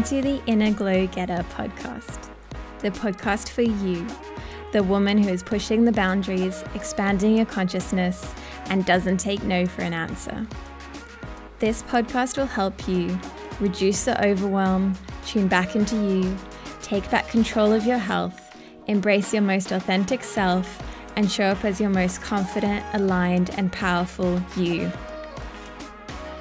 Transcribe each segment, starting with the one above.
Welcome to the Inner Glow Getter podcast, the podcast for you, the woman who is pushing the boundaries, expanding your consciousness, and doesn't take no for an answer. This podcast will help you reduce the overwhelm, tune back into you, take back control of your health, embrace your most authentic self, and show up as your most confident, aligned, and powerful you.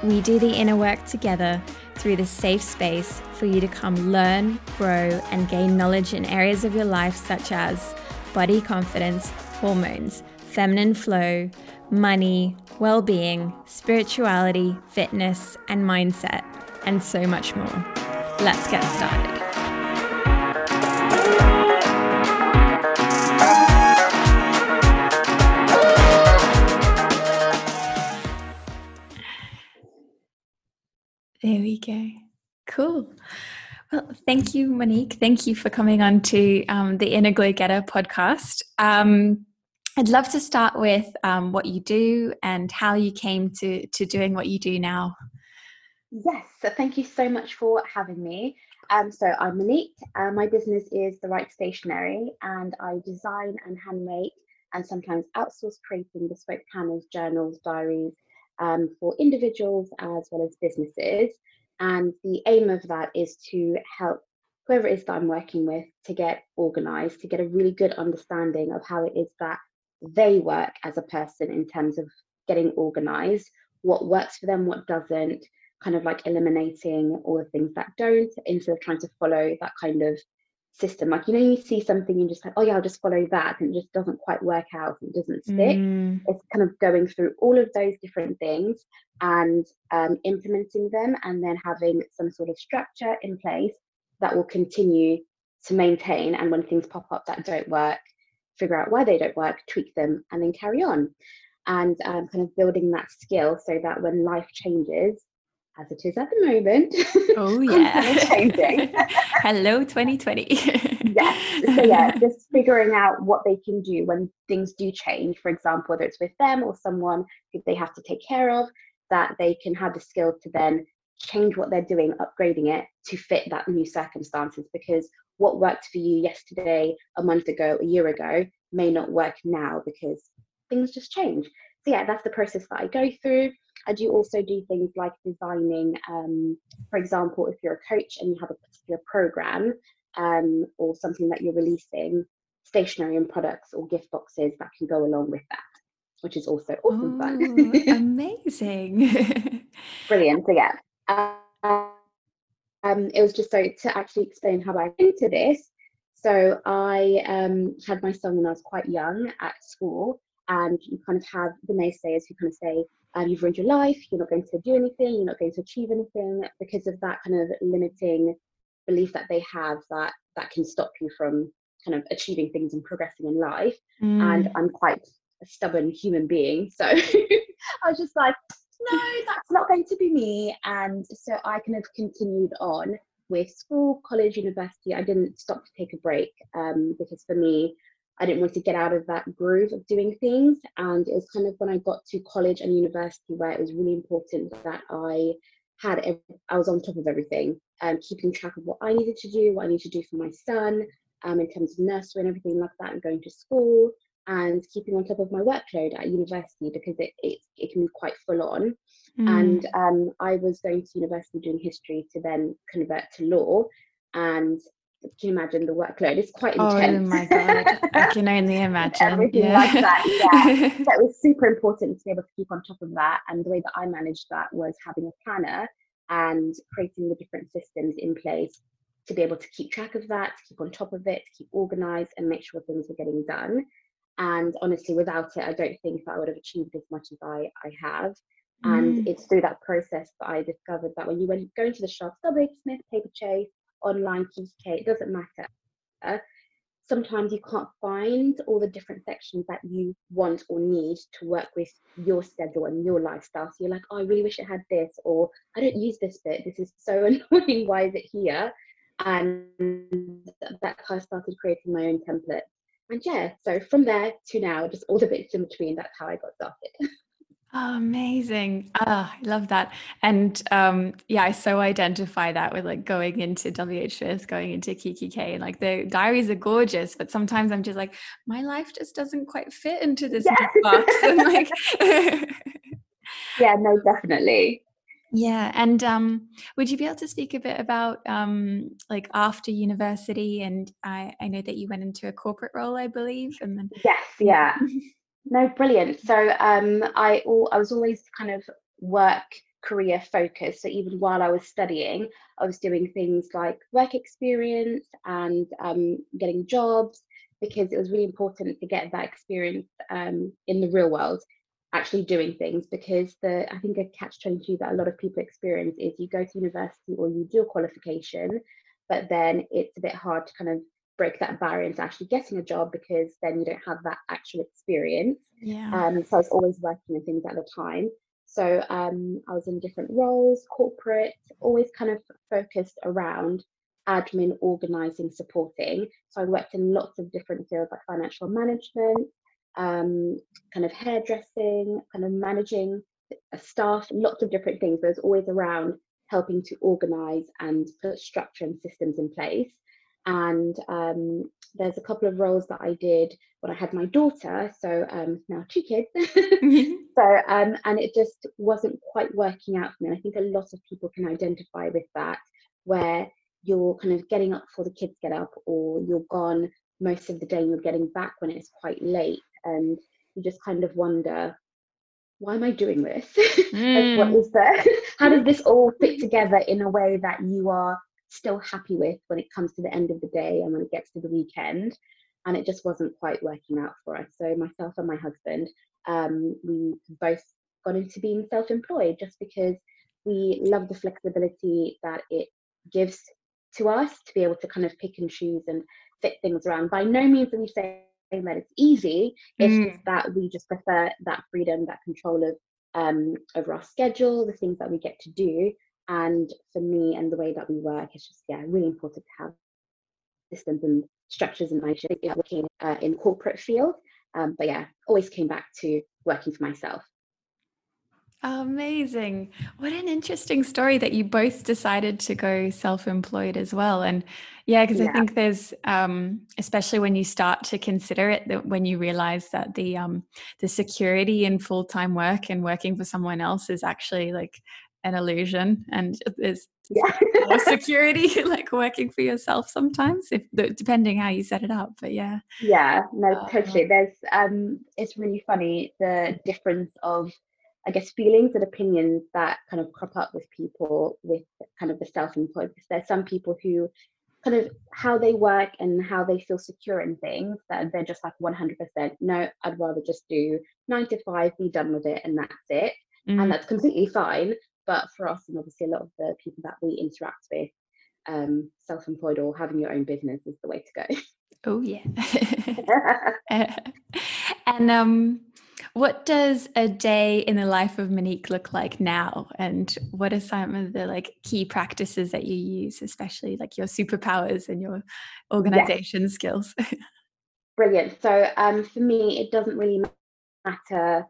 We do the inner work together through this safe space for you to come learn, grow, and gain knowledge in areas of your life such as body confidence, hormones, feminine flow, money, well being, spirituality, fitness, and mindset, and so much more. Let's get started. There we go. Cool. Well, thank you, Monique. Thank you for coming on to um, the Inner Glow Getter podcast. Um, I'd love to start with um, what you do and how you came to, to doing what you do now. Yes, so thank you so much for having me. Um, so I'm Monique. Uh, my business is The Wright Stationery, and I design and handmake and sometimes outsource creating bespoke planners, journals, diaries, um, for individuals as well as businesses. And the aim of that is to help whoever it is that I'm working with to get organized, to get a really good understanding of how it is that they work as a person in terms of getting organized, what works for them, what doesn't, kind of like eliminating all the things that don't, instead of trying to follow that kind of system. Like, you know, you see something and just like, oh yeah, I'll just follow that. And it just doesn't quite work out and doesn't stick. Mm. It's kind of going through all of those different things and um, implementing them and then having some sort of structure in place that will continue to maintain. And when things pop up that don't work, figure out why they don't work, tweak them, and then carry on. And um, kind of building that skill so that when life changes, as it is at the moment. Oh yeah, changing. Hello, 2020. yes. So yeah, just figuring out what they can do when things do change. For example, whether it's with them or someone who they have to take care of, that they can have the skill to then change what they're doing, upgrading it to fit that new circumstances. Because what worked for you yesterday, a month ago, a year ago, may not work now because things just change. So yeah, that's the process that I go through. I do also do things like designing, um, for example, if you're a coach and you have a particular program um, or something that you're releasing, stationery and products or gift boxes that can go along with that, which is also awesome oh, fun. amazing. Brilliant. So, yeah. Um, it was just so to actually explain how I came to this. So I um, had my son when I was quite young at school, and you kind of have the naysayers who kind of say, um, you've ruined your life, you're not going to do anything, you're not going to achieve anything because of that kind of limiting belief that they have that that can stop you from kind of achieving things and progressing in life. Mm. And I'm quite a stubborn human being. So I was just like, no, that's not going to be me. And so I kind of continued on with school, college, university. I didn't stop to take a break um, because for me, I didn't want to get out of that groove of doing things. And it was kind of when I got to college and university where it was really important that I had, I was on top of everything, um, keeping track of what I needed to do, what I need to do for my son, um, in terms of nursery and everything like that, and going to school and keeping on top of my workload at university because it, it, it can be quite full on. Mm. And um, I was going to university doing history to then convert to law. And can you imagine the workload? It's quite intense. Oh my god, I can only imagine. Everything yeah. like that. Yeah. so it was super important to be able to keep on top of that. And the way that I managed that was having a planner and creating the different systems in place to be able to keep track of that, to keep on top of it, to keep organized and make sure things were getting done. And honestly, without it, I don't think that I would have achieved as much as I, I have. And mm. it's through that process that I discovered that when you went going to the shops, WH Smith, Paperchase, online PK, it doesn't matter. Sometimes you can't find all the different sections that you want or need to work with your schedule and your lifestyle. So you're like, oh, I really wish it had this, or I don't use this bit. This is so annoying. Why is it here? And that's how I started creating my own template. And yeah, so from there to now, just all the bits in between, that's how I got started. Oh, amazing. Ah, I love that. And um, yeah, I so identify that with like going into WHS, going into kikki.K. And like the diaries are gorgeous, but sometimes I'm just like, my life just doesn't quite fit into this yeah. box. And like Yeah, no, definitely. Yeah. And um, would you be able to speak a bit about um, like after university? And I, I know that you went into a corporate role, I believe. And then Yes, yeah. No, brilliant. So um, I I was always kind of work career focused. So even while I was studying, I was doing things like work experience and um, getting jobs because it was really important to get that experience um, in the real world, actually doing things. Because the I think a catch twenty two that a lot of people experience is you go to university or you do a qualification, but then it's a bit hard to kind of break that barrier into actually getting a job because then you don't have that actual experience. Yeah. Um, so I was always working on things at the time. So um, I was in different roles, corporate, always kind of focused around admin, organizing, supporting. So I worked in lots of different fields like financial management, um, kind of hairdressing, kind of managing staff, lots of different things. But it's always around helping to organize and put structure and systems in place. And um, there's a couple of roles that I did when I had my daughter, so um, now two kids. so um, and it just wasn't quite working out for me. And I think a lot of people can identify with that, where you're kind of getting up before the kids get up, or you're gone most of the day and you're getting back when it's quite late, and you just kind of wonder, why am I doing this? Mm. like, what mm. is there? How does this all fit together in a way that you are still happy with when it comes to the end of the day and when it gets to the weekend. And it just wasn't quite working out for us. So myself and my husband, um, we both got into being self-employed just because we love the flexibility that it gives to us to be able to kind of pick and choose and fit things around. By no means are we saying that it's easy. It's mm. just that we just prefer that freedom, that control of um, over our schedule, the things that we get to do, and for me and the way that we work, it's just, yeah, really important to have systems and structures in my shift, working uh, in corporate field. Um, but yeah, always came back to working for myself. Amazing. What an interesting story that you both decided to go self employed as well. And yeah, because yeah. I think there's, um, especially when you start to consider it, that when you realize that the, um, the security in full time work and working for someone else is actually like an illusion and there's yeah. more security like working for yourself sometimes if depending how you set it up but yeah yeah no uh, totally there's um it's really funny the difference of i guess feelings and opinions that kind of crop up with people with kind of the self-employed because there's some people who kind of how they work and how they feel secure in things that they're just like 100% no i'd rather just do nine to five be done with it and that's it mm. and that's completely fine but for us, and obviously a lot of the people that we interact with, um, self-employed or having your own business is the way to go. Oh yeah. and um, what does a day in the life of Monique look like now? And what are some of the like key practices that you use, especially like your superpowers and your organization skills? Brilliant. So um, for me, it doesn't really matter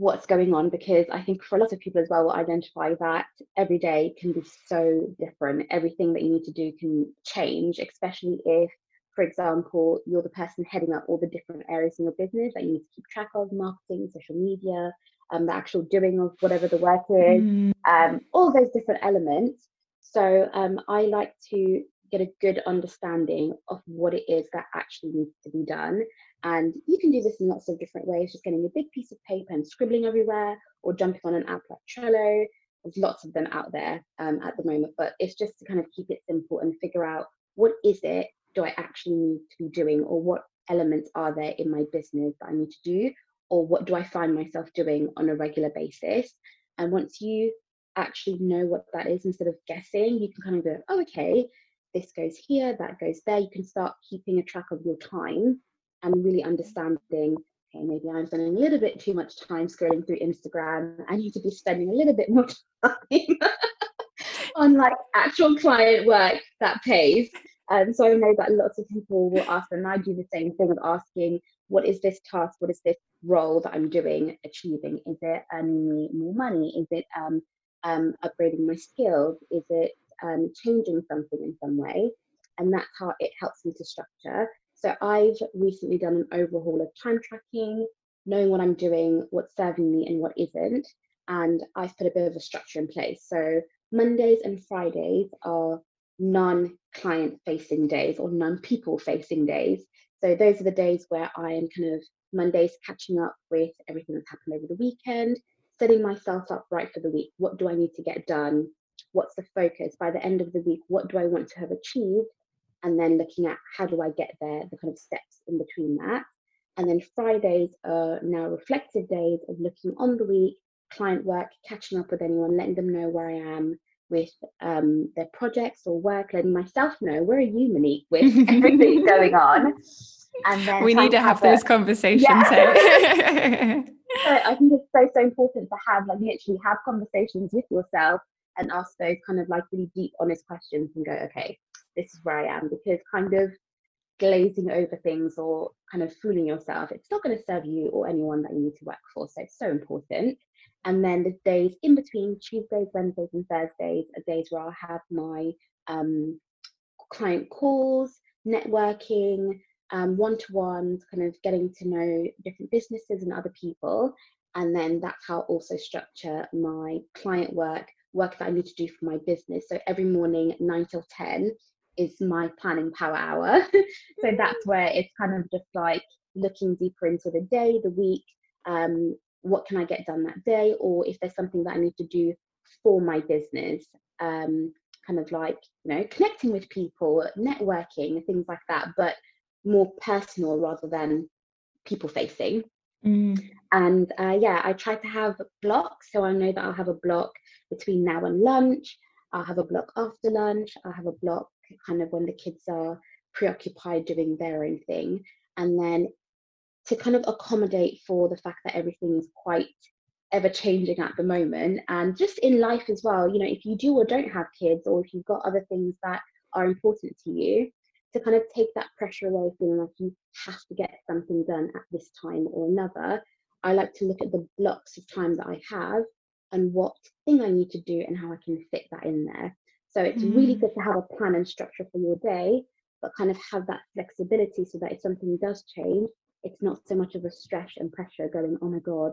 what's going on because I think for a lot of people as well we'll identify that every day can be so different. Everything that you need to do can change, especially if, for example, you're the person heading up all the different areas in your business that you need to keep track of marketing, social media, um, the actual doing of whatever the work is, mm. um, all those different elements. So um, I like to get a good understanding of what it is that actually needs to be done and you can do this in lots of different ways, just getting a big piece of paper and scribbling everywhere, or jumping on an app like Trello. There's lots of them out there um, at the moment, but it's just to kind of keep it simple and figure out what is it do I actually need to be doing, or what elements are there in my business that I need to do, or what do I find myself doing on a regular basis. And once you actually know what that is, instead of guessing, you can kind of go, oh, okay, this goes here, that goes there. You can start keeping a track of your time and really understanding okay maybe i'm spending a little bit too much time scrolling through instagram i need to be spending a little bit more time on like actual client work that pays um, so i know that lots of people will ask and i do the same thing of asking what is this task? What is this role that I'm doing, achieving? Is it earning me more money? Is it um, um, upgrading my skills? Is it um, changing something in some way? And that's how it helps me to structure. So I've recently done an overhaul of time tracking, knowing what I'm doing, what's serving me and what isn't. And I've put a bit of a structure in place. So Mondays and Fridays are non client facing days or non people facing days. So those are the days where I am kind of Mondays catching up with everything that's happened over the weekend, setting myself up right for the week. What do I need to get done? What's the focus? By the end of the week, what do I want to have achieved? And then looking at how do I get there, the kind of steps in between that. And then Fridays are now reflective days of looking on the week, client work, catching up with anyone, letting them know where I am, with um, their projects or work, letting myself know where are you, Monique, with everything going on. And then we need to have, have those conversations. Yeah. so I think it's so so important to have like literally have conversations with yourself and ask those kind of like really deep, honest questions and go, okay, this is where I am because kind of glazing over things or kind of fooling yourself, it's not going to serve you or anyone that you need to work for. So it's so important. And then the days in between, Tuesdays, Wednesdays, and Thursdays, are days where I'll have my um, client calls, networking, one to ones, kind of getting to know different businesses and other people. And then that's how I also structure my client work, work that I need to do for my business. So every morning, nine till 10 is my planning power hour. so that's where it's kind of just like looking deeper into the day, the week, um, what can I get done that day, or if there's something that I need to do for my business, um, kind of like you know connecting with people, networking, things like that, but more personal rather than people facing. Mm. And uh, yeah, I try to have blocks, so I know that I'll have a block between now and lunch. I'll have a block after lunch. I'll have a block kind of when the kids are preoccupied doing their own thing. And then to kind of accommodate for the fact that everything is quite ever changing at the moment and just in life as well you know if you do or don't have kids or if you've got other things that are important to you to kind of take that pressure away feeling like you have to get something done at this time or another i like to look at the blocks of time that i have and what thing i need to do and how i can fit that in there so it's mm. really good to have a plan and structure for your day but kind of have that flexibility so that if something does change it's not so much of a stress and pressure going, oh my God,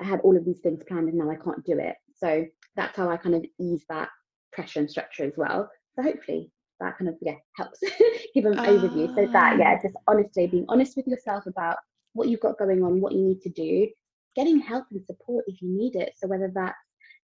I had all of these things planned and now I can't do it. So that's how I kind of ease that pressure and structure as well. So hopefully that kind of yeah helps give an uh, overview. So that yeah, ah. just honestly being honest with yourself about what you've got going on, what you need to do, getting help and support if you need it. So whether that's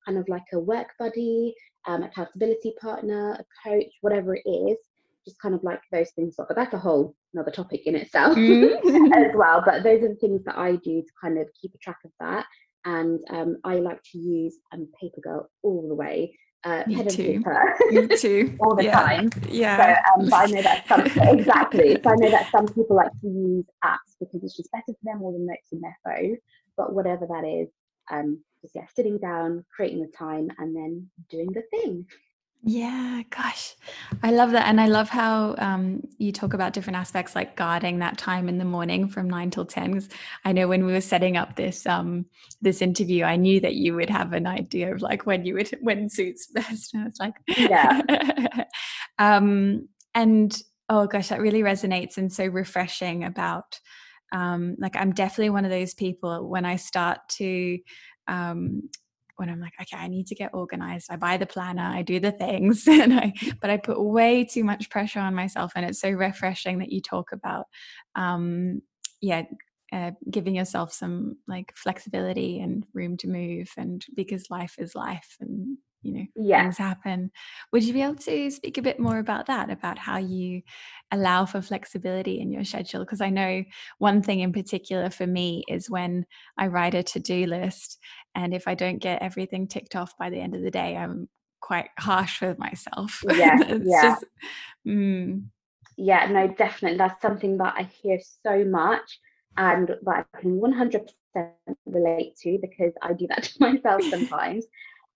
kind of like a work buddy, um, accountability partner, a coach, whatever it is, just kind of like those things. But that's a whole another topic in itself mm. as well. But those are the things that I do to kind of keep a track of that. And um, I like to use um, Paper Girl all the way. Uh, Me too. Me too. all the yeah. time. Yeah. So, um, but I know that some exactly. So I know that some people like to use apps because it's just better for them or the notes in their phone. But whatever that is, um, just yeah, sitting down, creating the time, and then doing the thing. Yeah, gosh, I love that. And I love how um, you talk about different aspects like guarding that time in the morning from nine till 10. Because I know when we were setting up this um, this interview, I knew that you would have an idea of like when you would, when suits best. And I was like, yeah. um, and oh gosh, that really resonates and so refreshing about um, like, I'm definitely one of those people when I start to um, when I'm like, okay, I need to get organized. I buy the planner, I do the things, and I, but I put way too much pressure on myself. And it's so refreshing that you talk about, um, yeah, uh, giving yourself some like flexibility and room to move, and because life is life, and you know yeah. things happen. Would you be able to speak a bit more about that about how you allow for flexibility in your schedule? Because i know one thing in particular for me is when i write a to-do list and if i don't get everything ticked off by the end of the day i'm quite harsh with myself. Yeah yeah. just, mm. yeah no definitely that's something that i hear so much and that i can 100% relate to because i do that to myself sometimes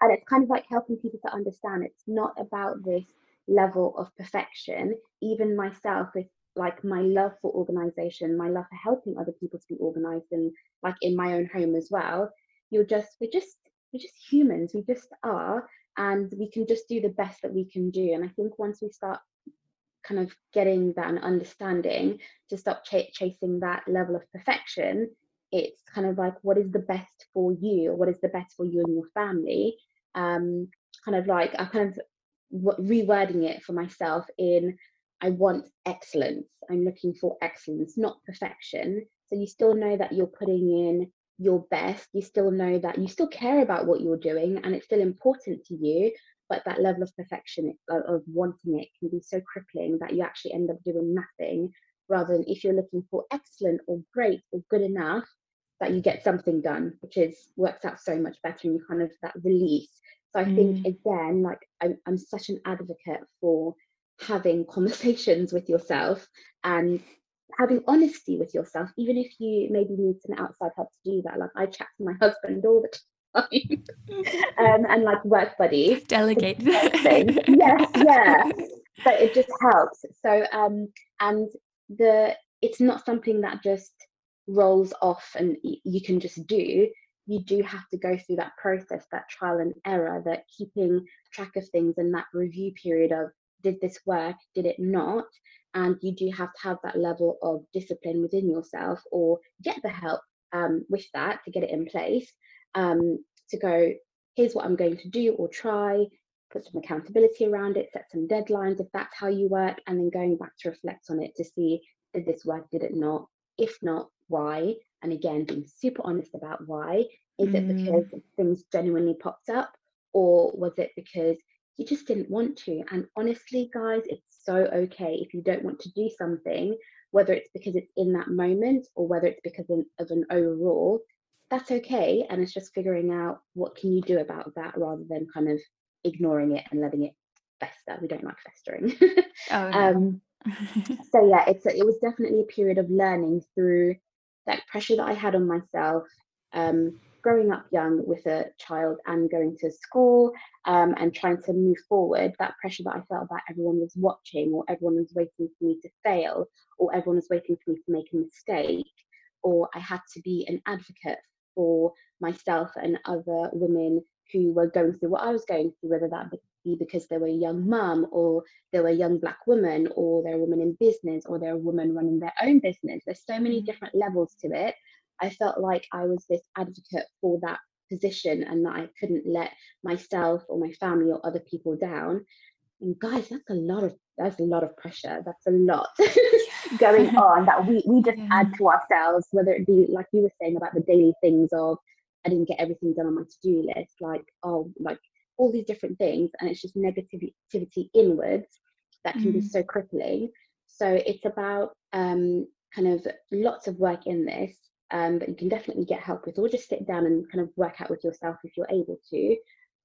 and it's kind of like helping people to understand it's not about this level of perfection even myself with like my love for organization, my love for helping other people to be organized and like in my own home as well, you're just we're just we're just humans, we just are, and we can just do the best that we can do. And I think once we start kind of getting that and understanding to stop ch- chasing that level of perfection, it's kind of like what is the best for you, what is the best for you and your family. Um, kind of like I'm kind of rewording it for myself in I want excellence. I'm looking for excellence, not perfection. So you still know that you're putting in your best. You still know that you still care about what you're doing and it's still important to you. But that level of perfection of, of wanting it can be so crippling that you actually end up doing nothing rather than if you're looking for excellent or great or good enough that you get something done which is works out so much better and you kind of that release so I mm. think again, like I'm, I'm such an advocate for having conversations with yourself and having honesty with yourself, even if you maybe need some outside help to do that. Like I chat to my husband all the time, um, and like work buddies. Delegate. yes, yeah. But it just helps. So um, and the it's not something that just rolls off and you can just do you do have to go through that process, that trial and error, that keeping track of things and that review period of did this work, did it not? And you do have to have that level of discipline within yourself or get the help um, with that to get it in place um, to go, here's what I'm going to do or try, put some accountability around it, set some deadlines if that's how you work, and then going back to reflect on it to see did this work, did it not? If not, why? and again being super honest about why. Is mm. it because things genuinely popped up or was it because you just didn't want to? And honestly guys it's so okay if you don't want to do something whether it's because it's in that moment or whether it's because of an overall that's okay. And it's just figuring out what can you do about that rather than kind of ignoring it and letting it fester. We don't like festering. Oh, um, so yeah it's a, it was definitely a period of learning through that pressure that I had on myself, um, growing up young with a child and going to school um, and trying to move forward, that pressure that I felt that everyone was watching or everyone was waiting for me to fail or everyone was waiting for me to make a mistake or I had to be an advocate for myself and other women who were going through what I was going through, whether that be because they were a young mum or they were a young black woman or they're a woman in business or they're a woman running their own business. There's so many mm. different levels to it. I felt like I was this advocate for that position and that I couldn't let myself or my family or other people down. And guys, that's a lot of that's a lot of pressure. That's a lot going on that we we just yeah. add to ourselves, whether it be like you were saying about the daily things of I didn't get everything done on my to-do list, like, oh, like all these different things and it's just negativity inwards that can mm. be so crippling so it's about um, kind of lots of work in this um, but you can definitely get help with or just sit down and kind of work out with yourself if you're able to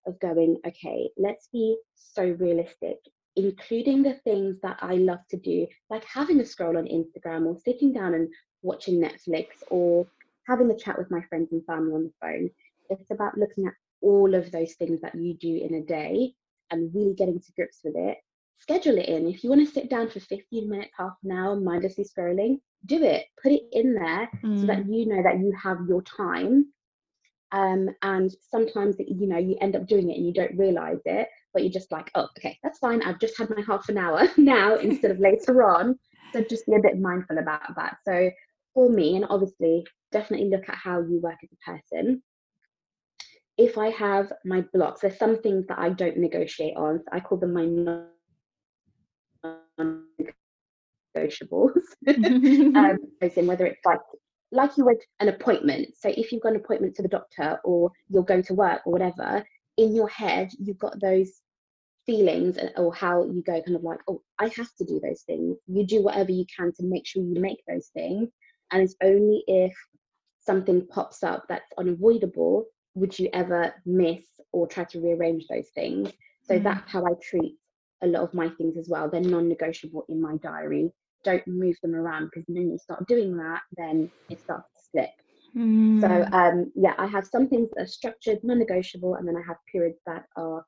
of going okay let's be so realistic including the things that i love to do like having a scroll on instagram or sitting down and watching netflix or having a chat with my friends and family on the phone it's about looking at all of those things that you do in a day and really getting to grips with it, schedule it in. If you want to sit down for 15 minutes, half an hour, mindlessly scrolling, do it. Put it in there mm. so that mm. you know that you have your time. Um, and sometimes you know you end up doing it and you don't realize it, but you're just like, oh, okay, that's fine. I've just had my half an hour now instead of later on. So just be a bit mindful about that. So for me, and obviously, definitely look at how you work as a person if I have my blocks, there's some things that I don't negotiate on. I call them my non-negotiables. um, whether it's like like you would an appointment. So if you've got an appointment to the doctor or you're going to work or whatever, in your head you've got those feelings or how you go kind of like, oh, I have to do those things. You do whatever you can to make sure you make those things. And it's only if something pops up that's unavoidable would you ever miss or try to rearrange those things? So mm. that's how I treat a lot of my things as well. They're non negotiable in my diary. Don't move them around because when you start doing that, then it starts to slip. Mm. So, um, yeah, I have some things that are structured, non negotiable, and then I have periods that are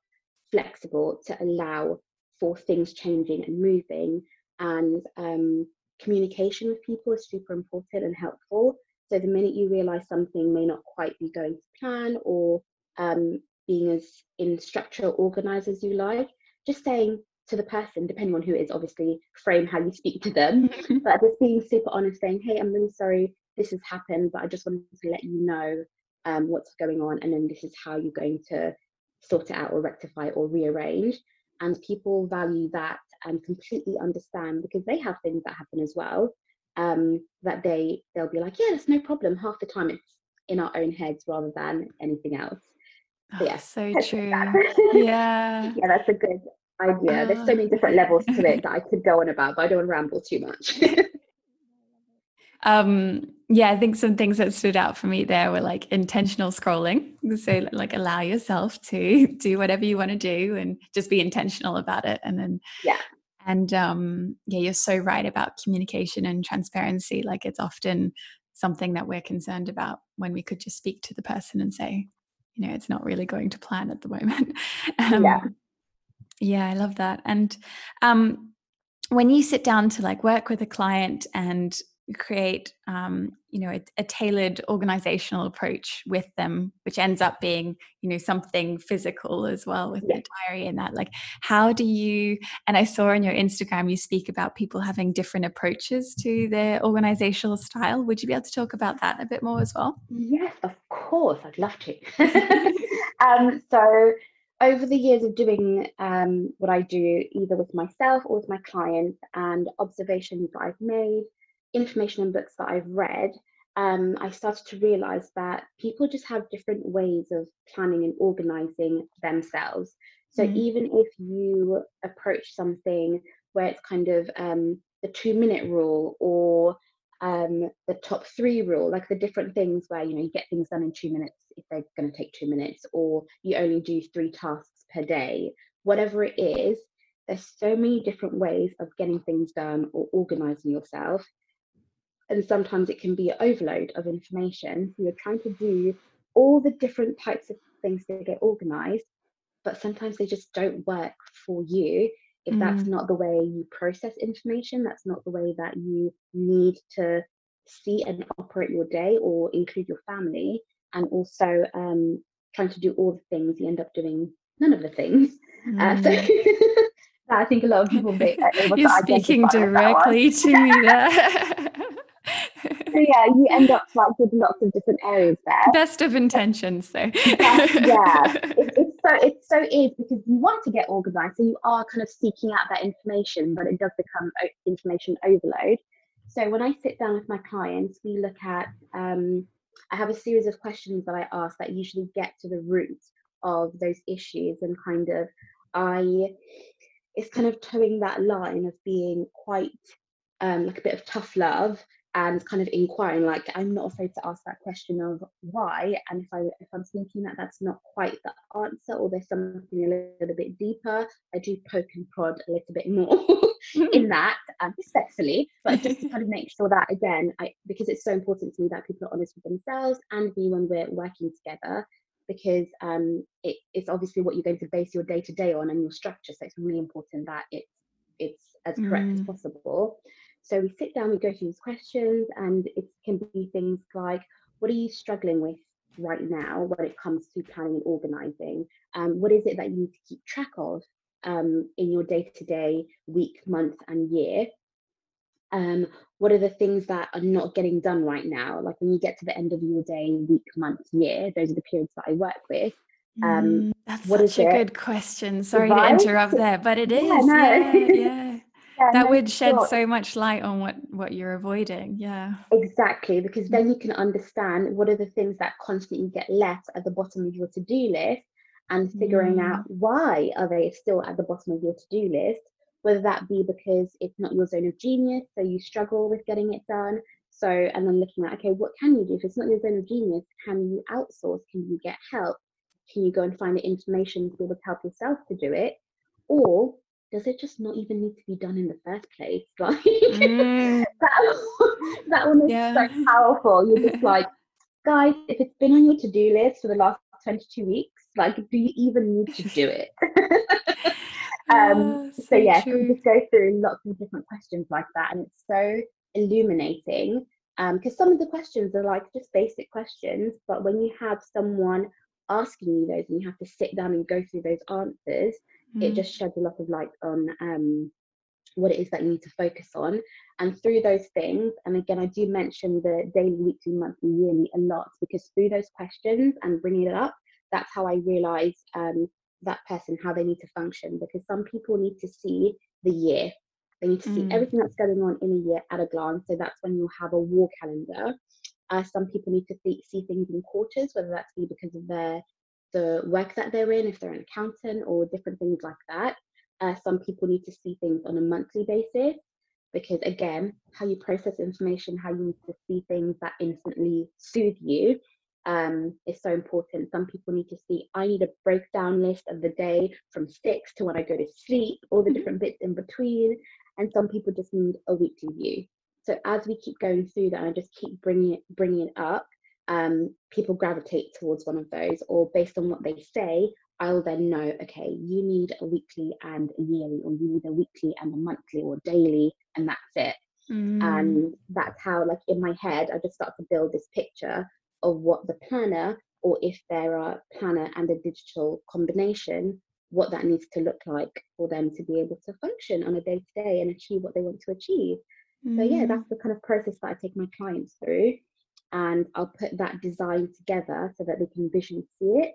flexible to allow for things changing and moving and um, communication with people is super important and helpful. So the minute you realize something may not quite be going to plan or um, being as in structure or organized as you like, just saying to the person, depending on who it is, obviously frame how you speak to them, but just being super honest, saying, hey, I'm really sorry this has happened, but I just wanted to let you know um, what's going on, and then this is how you're going to sort it out or rectify or rearrange. And people value that and completely understand because they have things that happen as well. Um, that they they'll be like, yeah, there's no problem. Half the time it's in our own heads rather than anything else. Oh, yeah, so true. yeah, yeah, that's a good idea. There's so many different levels to it that I could go on about, but I don't want to ramble too much. um yeah i think some things that stood out for me there were like intentional scrolling so like allow yourself to do whatever you want to do and just be intentional about it and then yeah and um yeah you're so right about communication and transparency like it's often something that we're concerned about when we could just speak to the person and say you know it's not really going to plan at the moment. Um, yeah. yeah i love that. And um when you sit down to like work with a client and create um, you know a, a, tailored organizational approach with them which ends up being you know something physical as well with yeah. the diary and that like how do you and i saw on your instagram you speak about people having different approaches to their organizational style. Would you be able to talk about that a bit more as well? Yes of course i'd love to. Um, so over the years of doing um, what I do, either with myself or with my clients, and observations that I've made, information and books that I've read, um, I started to realize that people just have different ways of planning and organizing themselves. So mm. even if you approach something where it's kind of um, the two minute rule or um, the top three rule, like the different things where you know you get things done in two minutes if they're going to take two minutes, or you only do three tasks per day, whatever it is, there's so many different ways of getting things done or organizing yourself and sometimes it can be an overload of information. You're trying to do all the different types of things to get organized, but sometimes they just don't work for you if mm. that's not the way you process information, that's not the way that you need to see and operate your day or include your family, and also um, trying to do all the things, you end up doing none of the things. Mm. Uh, so mm. I think a lot of people be able You're speaking directly to me there. so yeah, you end up like with lots of different areas there. Best of intentions, though. yeah, it, it's so it so is because you want to get organised, so you are kind of seeking out that information, but it does become information overload. So when I sit down with my clients, we look at. Um, I have a series of questions that I ask that usually get to the root of those issues, and kind of I. It's kind of towing that line of being quite um, like a bit of tough love and kind of inquiring like i'm not afraid to ask that question of why and if i if i'm thinking that that's not quite the answer or there's something a little bit deeper i do poke and prod a little bit more in that um, respectfully but just to kind of make sure that again i because it's so important to me that people are honest with themselves and me when we're working together because um, it, it's obviously what you're going to base your day to day on and your structure so it's really important that it's it's as correct mm. as possible so we sit down, we go through these questions, and it can be things like, what are you struggling with right now when it comes to planning and organizing? Um, what is it that you need to keep track of um, in your day to day, week, month, and year? Um, what are the things that are not getting done right now? Like when you get to the end of your day, week, month, year, those are the periods that I work with. Um, mm, that's what such a it? good question. Sorry to interrupt there, but it is. Yeah, no. yeah, yeah that would shed sure. so much light on what what you're avoiding yeah. Exactly because then you can understand what are the things that constantly get left at the bottom of your to-do list and figuring mm. out why are they still at the bottom of your to-do list whether that be because it's not your zone of genius so you struggle with getting it done so and then looking at okay what can you do? If it's not your zone of genius can you outsource? Can you get help? Can you go and find the information to be able to help yourself to do it? Or does it just not even need to be done in the first place? Like mm. that, that one is yeah. so powerful. You're just like, guys, if it's been on your to-do list for the last 22 weeks, like, do you even need to do it? um, so, so yeah, we just go through lots of different questions like that, and it's so illuminating because um, some of the questions are like just basic questions, but when you have someone asking you those and you have to sit down and go through those answers, mm. it just sheds a lot of light on um, what it is that you need to focus on. And through those things, and again, I do mention the daily, weekly, monthly, yearly a lot because through those questions and bringing it up, that's how I realize um, that person, how they need to function. Because some people need to see the year, they need to mm. see everything that's going on in a year at a glance. So that's when you'll have a war calendar. Uh, some people need to th- see things in quarters, whether that's be because of their the work that they're in, if they're an accountant or different things like that. Uh, some people need to see things on a monthly basis because, again, how you process information, how you need to see things that instantly soothe you um, is so important. Some people need to see, I need a breakdown list of the day from six to when I go to sleep, all the mm-hmm. different bits in between. And some people just need a weekly view. So as we keep going through that, I just keep bringing it, bringing it up. Um, people gravitate towards one of those, or based on what they say, I'll then know, okay, you need a weekly and a yearly, or you need a weekly and a monthly or daily, and that's it. Mm. And that's how, like in my head, I just start to build this picture of what the planner, or if there are planner and a digital combination, what that needs to look like for them to be able to function on a day to day and achieve what they want to achieve. Mm. So yeah, that's the kind of process that I take my clients through. And I'll put that design together so that they can visually see it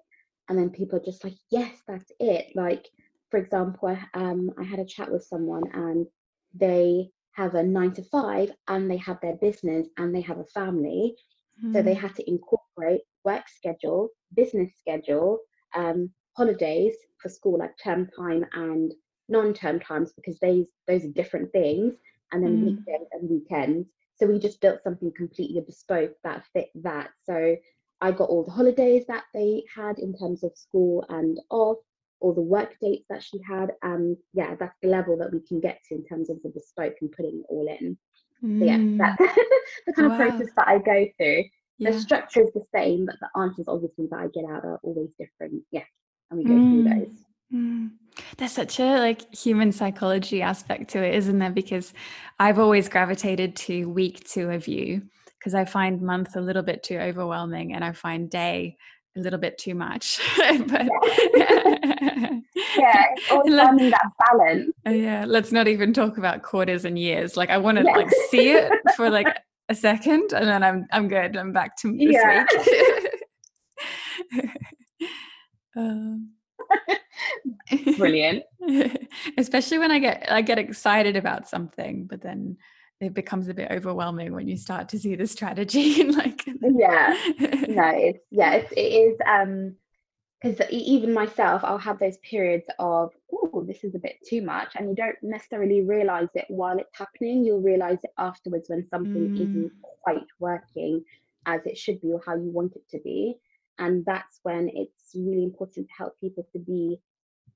and then people are just like yes that's it like for example I, um, I had a chat with someone and they have a nine to five and they have their business and they have a family mm. so they hmm. had to incorporate work schedule business schedule um, holidays for school like term time and non-term times because those those are different things and then mm. weekdays and weekends so we just built something completely bespoke that fit that so I got all the holidays that they had in terms of school and off, all the work dates that she had. And yeah, that's the level that we can get to in terms of the bespoke and putting it all in. Mm. So yeah, mm. that's the kind wow. of process that I go through. Yeah. The structure is the same, but the answers obviously that I get out are always different. Yeah. And we go mm. through those. Mm. There's such a like human psychology aspect to it, isn't there? Because I've always gravitated to week two of you because I find month a little bit too overwhelming and I find day a little bit too much. but yeah, yeah finding that balance. Uh, yeah, let's not even talk about quarters and years. Like I want to yeah. like see it for like a second and then I'm I'm good. I'm back to this yeah. week. um, Brilliant. Especially when I get I get excited about something, but then it becomes a bit overwhelming when you start to see the strategy and like yeah no it's yeah it's, it is um because even myself i'll have those periods of oh this is a bit too much and you don't necessarily realize it while it's happening you'll realize it afterwards when something mm. isn't quite working as it should be or how you want it to be and that's when it's really important to help people to be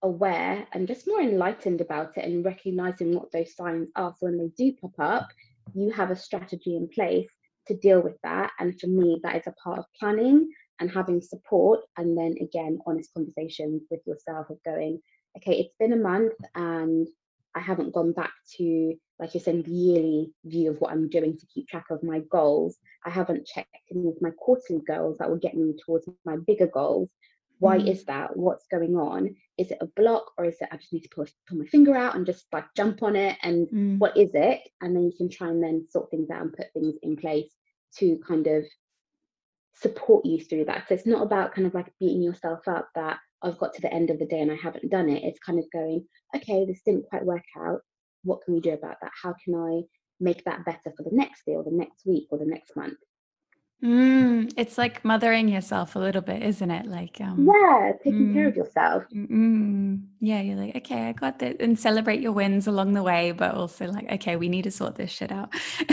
aware and just more enlightened about it and recognizing what those signs are. So when they do pop up, you have a strategy in place to deal with that. And for me, that is a part of planning and having support. And then again, honest conversations with yourself of going, okay, it's been a month and I haven't gone back to, like saying, the yearly view of what I'm doing to keep track of my goals. I haven't checked in with my quarterly goals that will get me towards my bigger goals. Why mm. is that? What's going on? Is it a block or is it I just need to pull, pull my finger out and just like jump on it? And mm. what is it? And then you can try and then sort things out and put things in place to kind of support you through that. So it's not about kind of like beating yourself up that I've got to the end of the day and I haven't done it. It's kind of going, okay, this didn't quite work out. What can we do about that? How can I make that better for the next day or the next week or the next month? Mm, it's like mothering yourself a little bit, isn't it? Like, um, yeah, taking mm, care of yourself. Mm, yeah, you're like, okay, I got that, and celebrate your wins along the way, but also like, okay, we need to sort this shit out.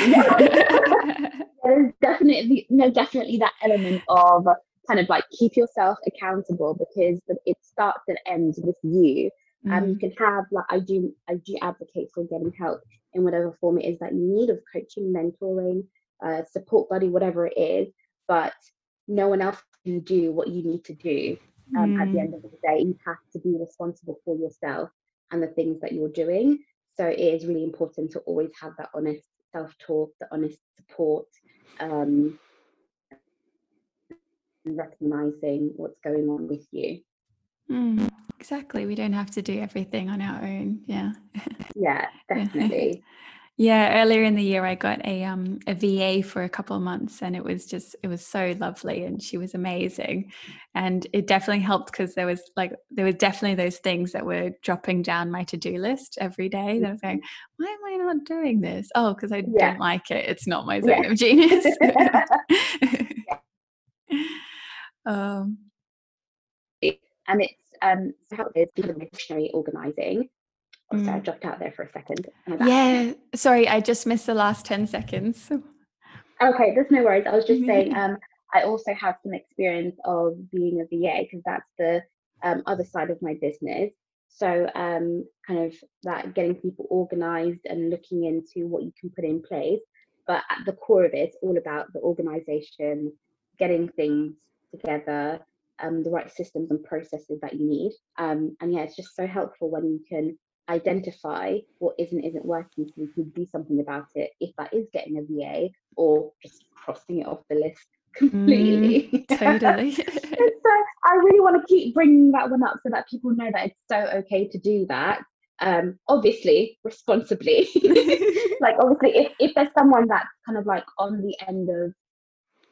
There's definitely no, definitely that element of kind of like keep yourself accountable because it starts and ends with you. Um, you mm. can have like I do, I do advocate for getting help in whatever form it is that you need of coaching, mentoring, uh, support buddy, whatever it is, but no one else can do what you need to do um, mm. at the end mm. of the day. You have to be responsible for yourself. and the things that you're doing. So it is really important to always have that honest self-talk, the honest support, um, and recognizing what's going on with you. Mm, exactly. We don't have to do everything on our own. Yeah. Yeah, definitely. Yeah, earlier in the year I got a um a VA for a couple of months and it was just it was so lovely and she was amazing. And it definitely helped because there was like there were definitely those things that were dropping down my to-do list every day that I was going, mm-hmm. why am I not doing this? Oh, because I yeah. don't like it. It's not my zone yeah. of genius. um and it's um so how is dictionary organizing Oh, sorry, I mm. dropped out there for a second. Yeah, sorry, I just missed the last 10 seconds. Okay, there's no worries. I was just saying, um, I also have some experience of being a VA because that's the um, other side of my business. So, um, kind of that getting people organized and looking into what you can put in place. But at the core of it, it's all about the organization, getting things together, um, the right systems and processes that you need. Um, and yeah, it's just so helpful when you can identify what isn't isn't working so you can do something about it if that is getting a VA or just crossing it off the list completely. Mm, totally. so I really want to keep bringing that one up so that people know that it's so okay to do that. Um, obviously, responsibly. like obviously, if if there's someone that's kind of like on the end of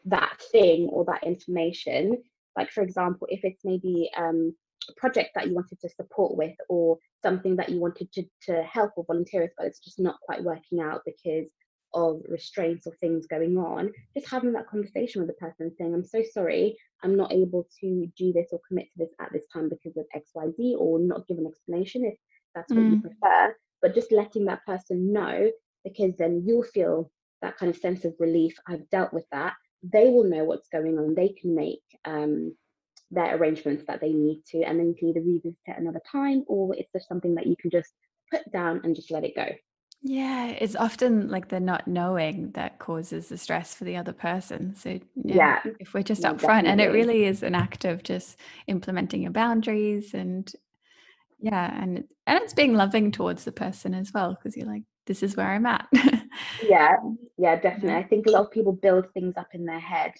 that thing or that information, like for example, if it's maybe um, a project that you wanted to support with or something that you wanted to, to help or volunteer with but it's just not quite working out because of restraints or things going on just having that conversation with the person saying i'm so sorry i'm not able to do this or commit to this at this time because of xyz or not give an explanation if that's what mm. you prefer but just letting that person know because then you'll feel that kind of sense of relief. I've dealt with that they will know what's going on they can make um, their arrangements that they need to, and then you can either revisit it another time or it's just something that you can just put down and just let it go. Yeah, it's often like the not knowing that causes the stress for the other person. So yeah, yeah if we're just yeah, upfront, and it really is an act of just implementing your boundaries and yeah, and and it's being loving towards the person as well because you're like, this is where I'm at. yeah, yeah, definitely. I think a lot of people build things up in their head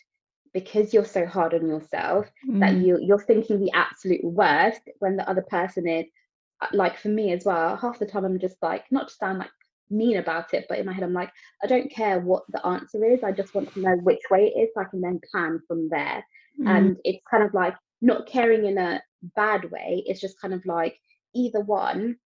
because you're so hard on yourself mm. that you you're thinking the absolute worst when the other person is uh, like for me as well half the time i'm just like not to sound like mean about it but in my head i'm like i don't care what the answer is i just want to know which way it is so i can then plan from there mm. and it's kind of like not caring in a bad way it's just kind of like either one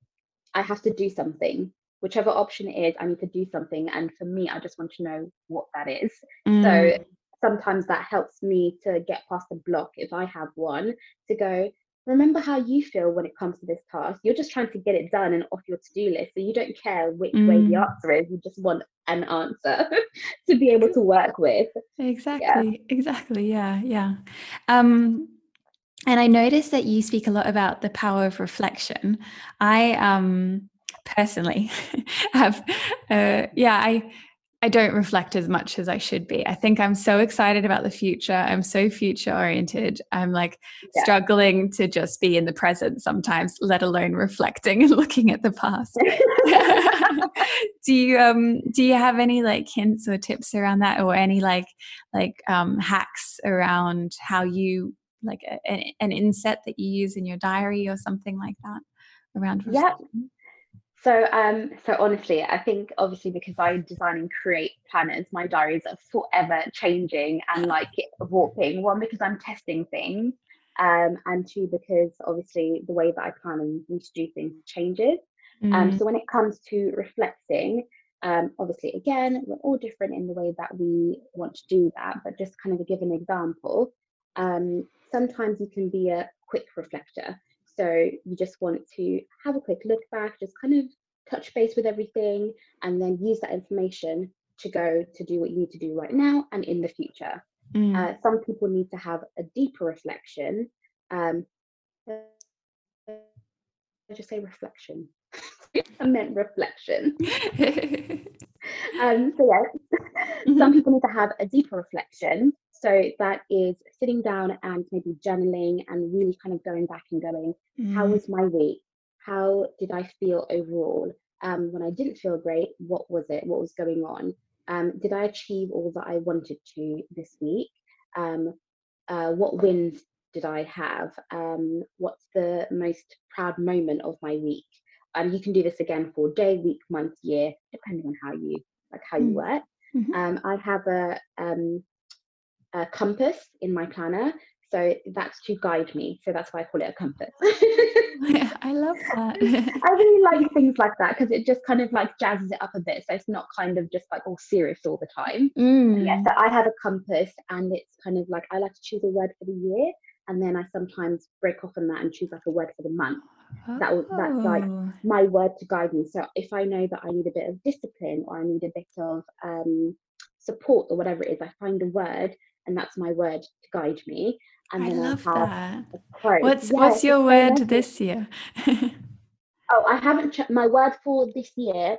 i have to do something whichever option it is i need to do something and for me i just want to know what that is mm. so sometimes that helps me to get past the block if I have one to go, remember how you feel when it comes to this task. You're just trying to get it done and off your to do list. So you don't care which mm. way the mm. answer is, you just want an answer to be able to work with. Exactly, yeah. exactly. Yeah, yeah. Um, and I noticed that you speak a lot about the power of reflection. I um personally have uh yeah, I I don't reflect as much as I should be. I think I'm so excited about the future. I'm so future oriented. I'm like yeah. struggling to just be in the present sometimes, let alone reflecting and looking at the past. do you um do you have any like hints or tips around that or any like like um hacks around how you like a, an inset that you use in your diary or something like that around reflection? yeah so, um, so honestly, I think obviously because I design and create planners, my diaries are forever changing and like warping. One because I'm testing things, um, and two because obviously the way that I plan and need to do things changes. Um, mm. Um, so when it comes to reflecting, um, obviously again we're all different in the way that we want to do that. But just kind of to give an example, um, sometimes you can be a quick reflector. So you just want to have a quick look back, just kind of touch base with everything, and then use that information to go to do what you need to do right now and in the future. Mm. Uh, some people need to have a deeper reflection. Um, I just say reflection. I meant reflection. um, so yeah, mm-hmm. some people need to have a deeper reflection so that is sitting down and maybe journaling and really kind of going back and going, mm. how was my week? how did I feel overall? Um, when I didn't feel great, what was it? What was going on? Um, did I achieve all that I wanted to this week? Um, uh, what wins did I have? Um, what's the most proud moment of my week? Um, you can do this again for day, week, month, year, depending on how you like how you Mm. work. Mhm. Um, I have a, um, a compass in my planner, so that's to guide me. So that's why I call it a compass. I love that. I really like things like that because it just kind of like jazzes it up a bit. So it's not kind of just like all serious all the time. Mm. Yeah, so I have a compass and it's kind of like I like to choose a word for the year and then I sometimes break off on that and choose like a word for the month. that that's like- Oh. My word to guide me. So if I know that I need a bit of discipline or I need a bit of um, support or whatever it is, I find a word and that's my word to guide me. And I then love I have that. a quote. What's Yeah, what's your word this year? Oh, I haven't checked my word for this year.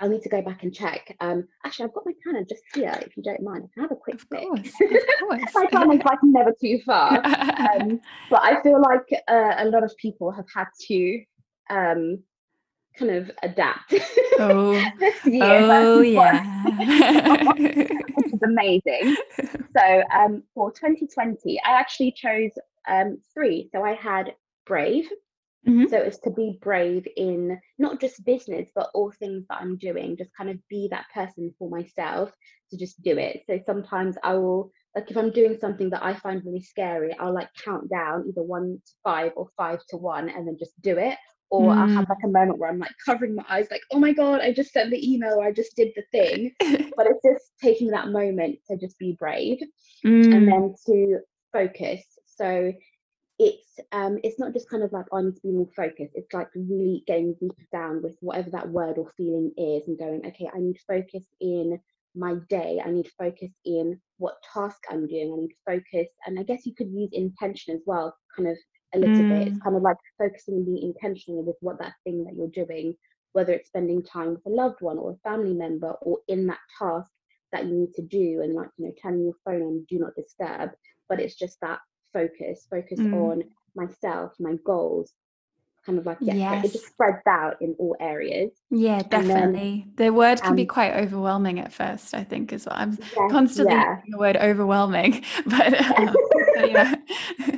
I'll need to go back and check. Um, actually, I've got my planner just here. If you don't mind, I can have a quick of course, of course. my planner's like never too far. Um, but I feel like uh, a lot of people have had to um, kind of adapt oh, this year. oh yeah. Is amazing. So um, for 2020, I actually chose um, three. So I had brave. Mhm. So it's to be brave in not just business, but all things that I'm doing. Just kind of be that person for myself to just do it. So sometimes I will, like, if I'm doing something that I find really scary, I'll like count down either one to five or five to one and then just do it. Or I'll have like a moment where I'm like covering my eyes, like, oh my God, I just sent the email or I just did the thing. But it's just taking that moment to just be brave Mm. and then to focus. So it's um it's not just kind of like oh, I need to be more focused. It's like really getting deep down with whatever that word or feeling is and going, okay, I need focus in my day. I need to focus in what task I'm doing. I need to focus, and I guess you could use intention as well, kind of a little bit. It's Mm. kind of like focusing and being intentional with what that thing that you're doing, whether it's spending time with a loved one or a family member or in that task that you need to do and like you know turning your phone on do not disturb but it's just that focus focus Mm. on myself my goals kind of like yeah it just spreads out in all areas Yeah, then, definitely. the word can be um, quite overwhelming at first, I think, as well. I'm constantly yeah using the word overwhelming, but, um, but yeah.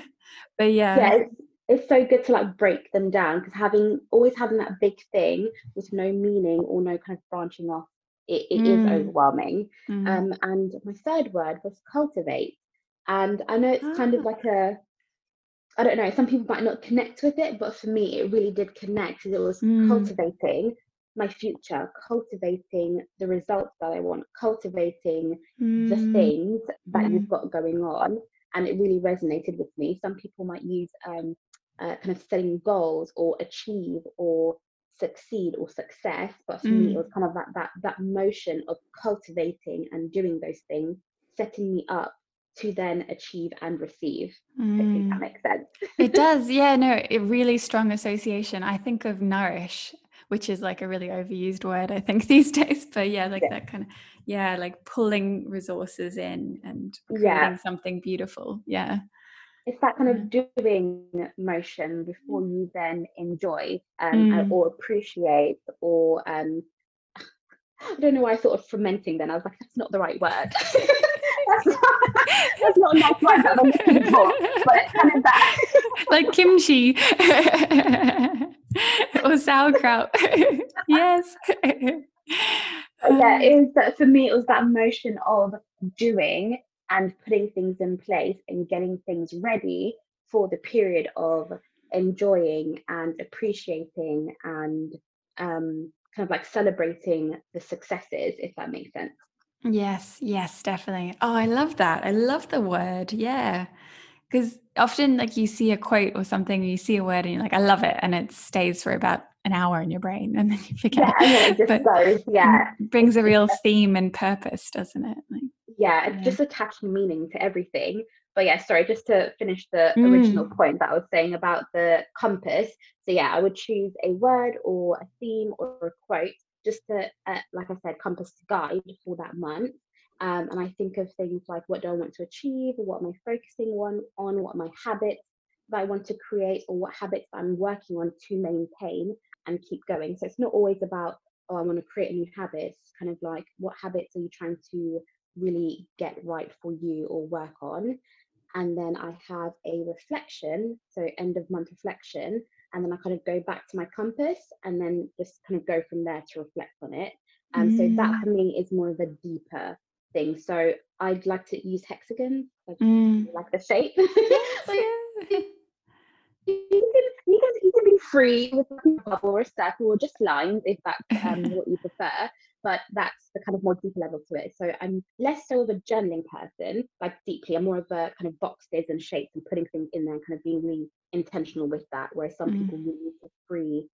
but yeah. yeah it's, it's so good to like break them down because having always having that big thing with no meaning or no kind of branching off it, it is Mm. overwhelming Mm. Um, and my third word was cultivate. And I know it's kind of Ah. like a, I don't know, some people might not connect with it, but for me, it really did connect because it was Mm. cultivating my future, cultivating the results that I want, cultivating the Mm. things that Mm. you've got going on. And it really resonated with me. Some people might use um, uh, kind of setting goals or achieve or succeed or success but for me Mm. it was kind of that that that motion of cultivating and doing those things setting me up to then achieve and receive hopefully that Mm. makes sense It does, yeah, no, a really strong association. I think of nourish, which is like a really overused word, I think, these days. But yeah, like Yeah. that kind of, yeah, like pulling resources in and Yeah. creating something beautiful. Yeah. it's that kind of doing motion before you then enjoy um, Mm. or appreciate or um I don't know why I thought of fermenting then. I was like, that's not the right word. that's, not, that's not a nice word that I'm looking for. But it's kind of that. like kimchi or sauerkraut. yes. But yeah, Um, it was that for me, it was that motion of doing and putting things in place and getting things ready for the period of enjoying and appreciating and um, kind of like celebrating the successes, if that makes sense. Yes, yes, definitely. Oh, I love that. I love the word. Yeah. Because often, like, you see a quote or something, you see a word and you're like, I love it. And it stays for about an hour in your brain and then you forget Yeah, it just goes, yeah, brings a real theme and purpose, doesn't it? Like, yeah, it's Yeah. just attaching meaning to everything. But yeah, sorry, just to finish the original Mm. point that I was saying about the compass. So yeah, I would choose a word or a theme or a quote just to, uh, like I said, compass guide for that month. Um, and I think of things like what do I want to achieve? What am I focusing on? On what are my habits? that I want to create or what habits I'm working on to maintain and keep going. So it's not always about, oh, I want to create a new habit. It's kind of like, what habits are you trying to really get right for you or work on? And then I have a reflection, so end of month reflection. And then I kind of go back to my compass and then just kind of go from there to reflect on it. And mm. so that for me is more of a deeper thing. So I'd like to use hexagons, like, mm. like the shape. can, you can, you can be free with a bubble or a circle or just lines if that's um, what you prefer. But that's the kind of more deeper level to it. So I'm less so of a journaling person, like deeply. I'm more of a kind of boxes and shapes and putting things in there and kind of being really intentional with that. Whereas some mm. people really need to free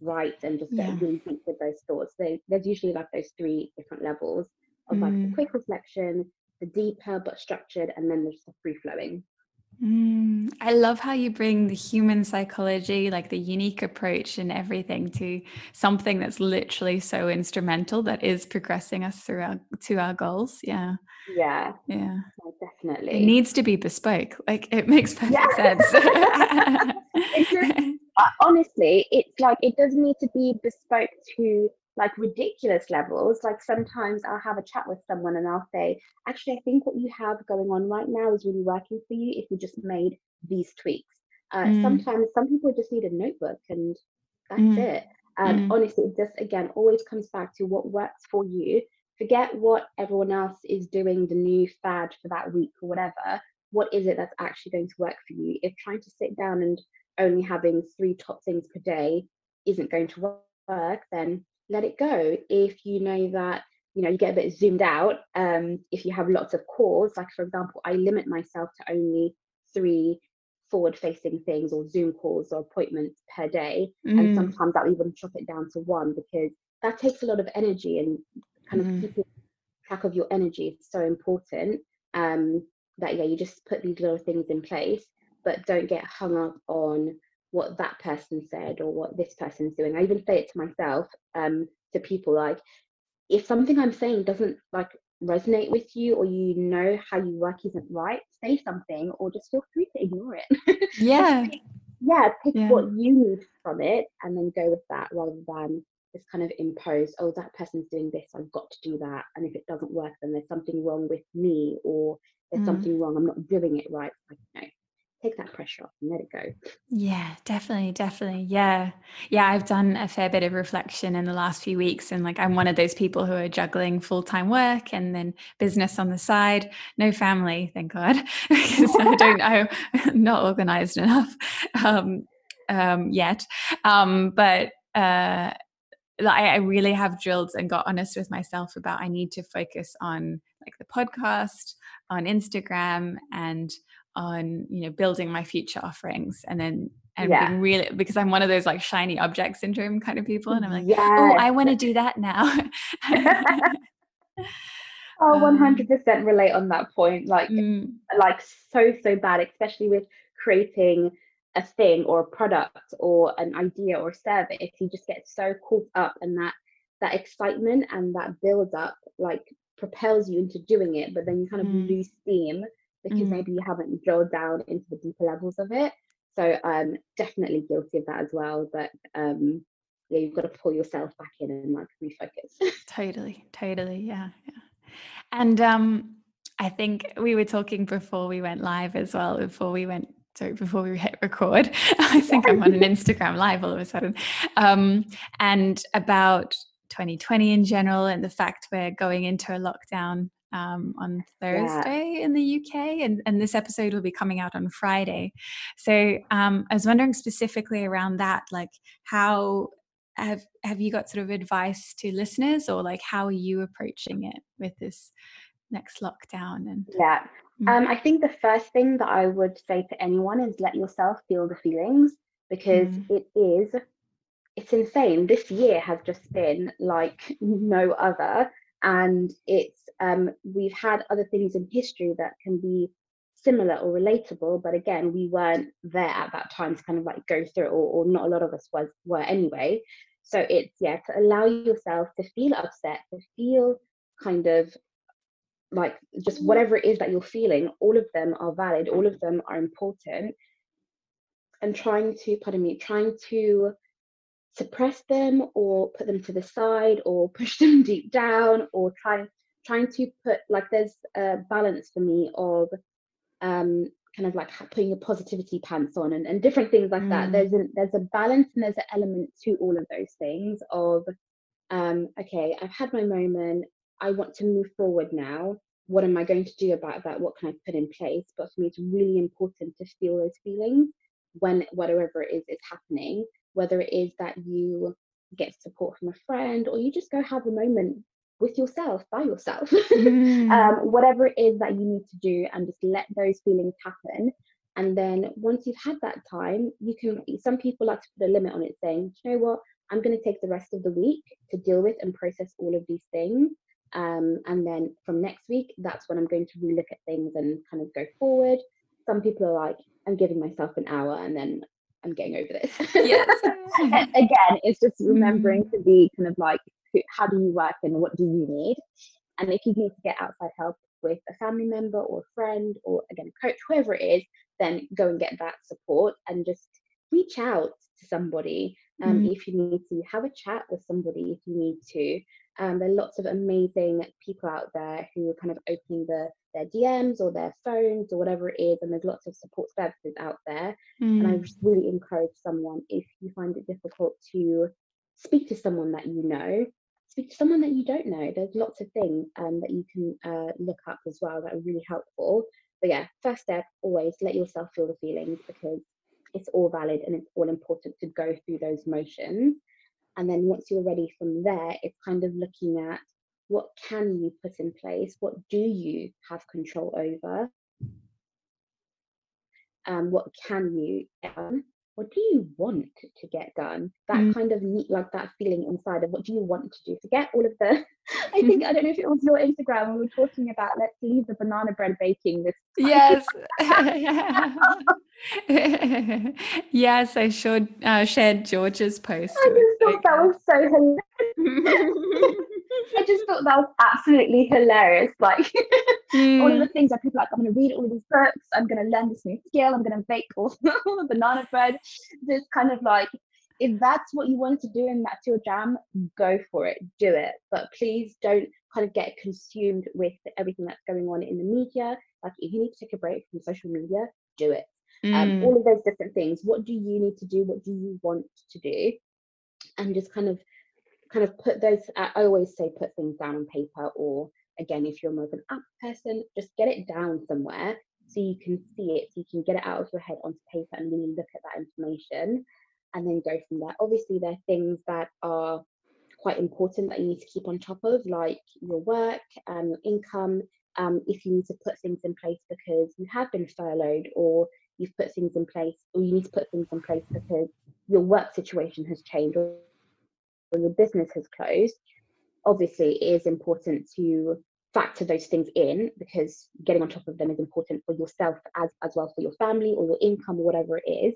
write and just get yeah. really deep with those thoughts. So there's usually like those three different levels of like the mm. quick reflection, the deeper but structured, and then there's the free flowing. Mm, I love how you bring the human psychology, like the unique approach and everything to something that's literally so instrumental that is progressing us through our to our goals. Yeah. Yeah. Yeah. definitely. It needs to be bespoke. Like it makes perfect yeah. sense. Uh, honestly, it's like it doesn't need to be bespoke to like ridiculous levels. Like sometimes I'll have a chat with someone and I'll say, actually, I think what you have going on right now is really working for you if you just made these tweaks. Uh, mm. Sometimes some people just need a notebook and that's mm. it. And mm. honestly, it just again always comes back to what works for you. Forget what everyone else is doing, the new fad for that week or whatever. What is it that's actually going to work for you? If trying to sit down and only having three top things per day isn't going to work, then let it go. If you know that you know you get a bit zoomed out, um, if you have lots of calls, like for example, I limit myself to only three forward-facing things or Zoom calls or appointments per day, mm. and sometimes I'll even chop it down to one because that takes a lot of energy and kind of mm. keeping track of your energy is so important. Um, that yeah, you just put these little things in place, but don't get hung up on what that person said or what this person's doing. I even say it to myself, um, to people like, if something I'm saying doesn't like resonate with you or you know how you work isn't right, say something or just feel free to ignore it. Yeah. yeah, pick yeah. what you need from it and then go with that rather than just kind of impose, oh, that person's doing this, I've got to do that. And if it doesn't work, then there's something wrong with me or there's mm. something wrong, I'm not doing it right. Like, no, take that pressure off and let it go. Yeah, definitely, definitely. Yeah. Yeah, I've done a fair bit of reflection in the last few weeks and like I'm one of those people who are juggling full-time work and then business on the side, no family, thank God, because I don't know, not organized enough um, um, yet. Um, but uh, I really have drilled and got honest with myself about I need to focus on like the podcast, on Instagram, and on you know building my future offerings and then and yeah. being really because I'm one of those like shiny object syndrome kind of people and I'm like yes. oh I want to do that now oh 100% um, relate on that point like mm. like so so bad especially with creating a thing or a product or an idea or a service you just get so caught up in that that excitement and that build up like propels you into doing it but then you kind of mm. lose steam because mm. maybe you haven't drilled down into the deeper levels of it. So I'm um definitely guilty of that as well. But um yeah, you've got to pull yourself back in and like refocus. totally, totally. Yeah. Yeah. And um I think we were talking before we went live as well, before we went so before we hit record, I think I'm on an Instagram live all of a sudden. Um, and about 2020 in general and the fact we're going into a lockdown um, on Thursday yeah. in the UK, and, and this episode will be coming out on Friday. So um, I was wondering specifically around that, like how have have you got sort of advice to listeners, or like how are you approaching it with this next lockdown? And yeah, mm. um, I think the first thing that I would say to anyone is let yourself feel the feelings because mm. it is it's insane. This year has just been like no other and it's um, we've had other things in history that can be similar or relatable but again we weren't there at that time to kind of like go through it or, or not a lot of us was were anyway. So it's yeah to allow yourself to feel upset to feel kind of like just whatever it is that you're feeling all of them are valid all of them are important. And trying to pardon me trying to suppress them or put them to the side or push them deep down or trying trying to put like there's a balance for me of um kind of like putting your positivity pants on and, and different things like mm. that there's a there's a balance and there's an element to all of those things of um okay i've had my moment. I want to move forward now. What am i going to do about that? What can i put in place? But for me it's really important to feel those feelings when whatever it is is happening. Whether it is that you get support from a friend or you just go have a moment with yourself by yourself. Mm. um, whatever it is that you need to do and just let those feelings happen. And then once you've had that time you can some people like to put a limit on it saying you know what? I'm going to take the rest of the week to deal with and process all of these things. Um, and then from next week that's when i'm going to relook at things and kind of go forward. Some people are like i'm giving myself an hour and then i'm getting over this. Yes. Again it's just remembering mm. to be kind of like how do you work and what do you need and if you need to get outside help with a family member or a friend or again a coach whoever it is then go and get that support and just reach out to somebody um, mm. if you need to have a chat with somebody if you need to um, there are lots of amazing people out there who are kind of opening the, their DMs or their phones or whatever it is, and there's lots of support services out there. Mm. And I just really encourage someone if you find it difficult to speak to someone that you know, speak to someone that you don't know. There's lots of things um, that you can uh, look up as well that are really helpful. But yeah, first step, always let yourself feel the feelings because it's all valid and it's all important to go through those motions. And then once you're ready from there, it's kind of looking at what can you put in place? What do you have control over? Um, what can you um, what do you want to get done? That mm. kind of neat like that feeling inside of what do you want to do forget all of the i think i don't know if it was your instagram we were talking about let's leave the banana bread baking this time. yes. Yes i should uh, shared george's post i just thought that was so hilarious I just thought that was absolutely hilarious. Like mm. all of the things that people like, I'm going to read all of these books, I'm going to learn this new skill, I'm going to bake all, all the banana bread. This kind of like, if that's what you want to do and that's your jam, go for it, do it. But please don't kind of get consumed with everything that's going on in the media. Like if you need to take a break from social media, do it. Mm. Um, all of those different things. What do you need to do? What do you want to do? And just kind of kind of put those i always say put things down on paper or again if you're more of an app person just get it down somewhere so you can see it so you can get it out of your head onto paper and really look at that information and then go from there. Obviously there are things that are quite important that you need to keep on top of like your work and your income um, if you need to put things in place because you have been furloughed or you've put things in place or you need to put things in place because your work situation has changed or or your business has closed, obviously it is important to factor those things in because getting on top of them is important for yourself as as well for your family or your income or whatever it is.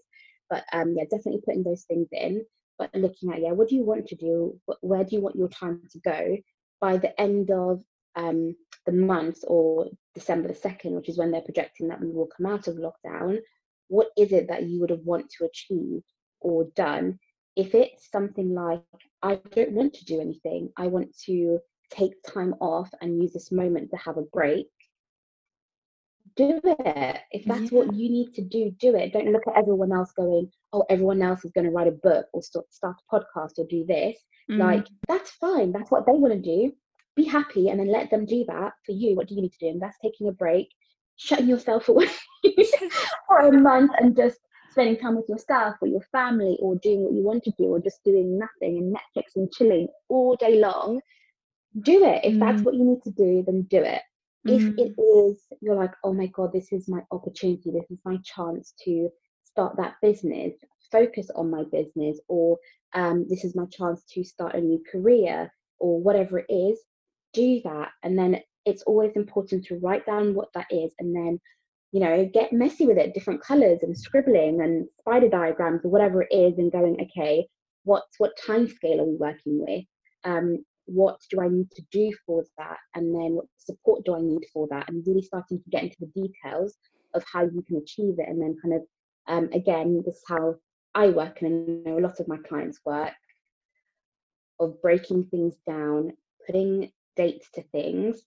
But um, yeah, definitely putting those things in. But looking at yeah, what do you want to do? Where do you want your time to go? By the end of um, the month or December the second, which is when they're projecting that we will come out of lockdown, what is it that you would have want to achieve or done? If it's something like I don't want to do anything. I want to take time off and use this moment to have a break. Do it. If that's yeah. what you need to do, do it. Don't look at everyone else going, oh, everyone else is going to write a book or start, start a podcast or do this. Mm. Like, that's fine. That's what they want to do. Be happy and then let them do that for you. What do you need to do? And that's taking a break, shutting yourself away for a month and just spending time with yourself or your family or doing what you want to do or just doing nothing and Netflix and chilling all day long, do it. If mm. that's what you need to do, then do it. Mm. If it is, you're like, oh my God, this is my opportunity, this is my chance to start that business, focus on my business, or um, this is my chance to start a new career, or whatever it is, do that. And then it's always important to write down what that is and then you know, get messy with it, different colors and scribbling and spider diagrams or whatever it is, and going, okay, what's what time scale are we working with? Um, what do I need to do for that? And then what support do I need for that? And really starting to get into the details of how you can achieve it, and then kind of Um, again, this is how I work, and I know a lot of my clients work of breaking things down, putting dates to things,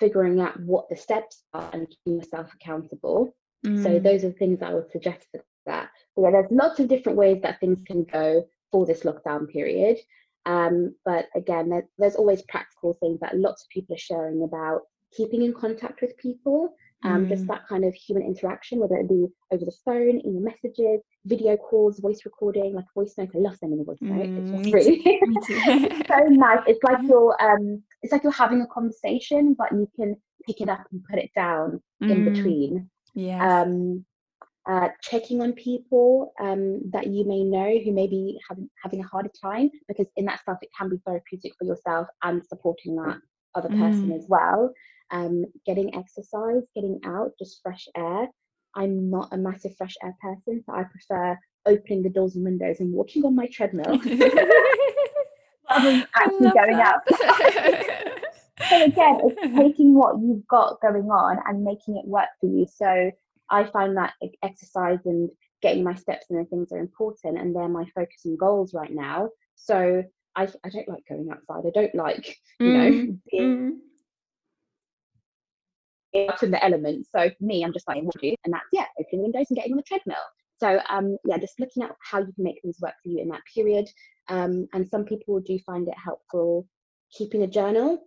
figuring out what the steps are, and keeping yourself accountable. Mm. So those are things I would suggest for that. But yeah, there's lots of different ways that things can go for this lockdown period. Um, but again, there, there's always practical things that lots of people are sharing about keeping in contact with people um, mm. just that kind of human interaction, whether it be over the phone, in your messages, video calls, voice recording, like voice note. I love sending a voice note. Mm, it's really it's so nice. It's like you're um, it's like you're having a conversation, but you can pick it up and put it down mm. in between. Yeah. Um, uh, checking on people um, that you may know who may be having having a harder time, because in that stuff it can be therapeutic for yourself and supporting that other person mm. as well um, getting exercise, getting out, just fresh air. I'm not a massive fresh air person, so I prefer opening the doors and windows and walking on my treadmill than actually going that. out. so again, it's taking what you've got going on and making it work for you. So I find that exercise and getting my steps in and things are important, and they're my focus and goals right now. So I, I don't like going outside. I don't like, you know, mm. being mm out in the elements. So for me, I'm just like, what do you? And that's, yeah, opening windows and getting on the treadmill. So um, yeah, just looking at how you can make things work for you in that period. Um, and some people do find it helpful keeping a journal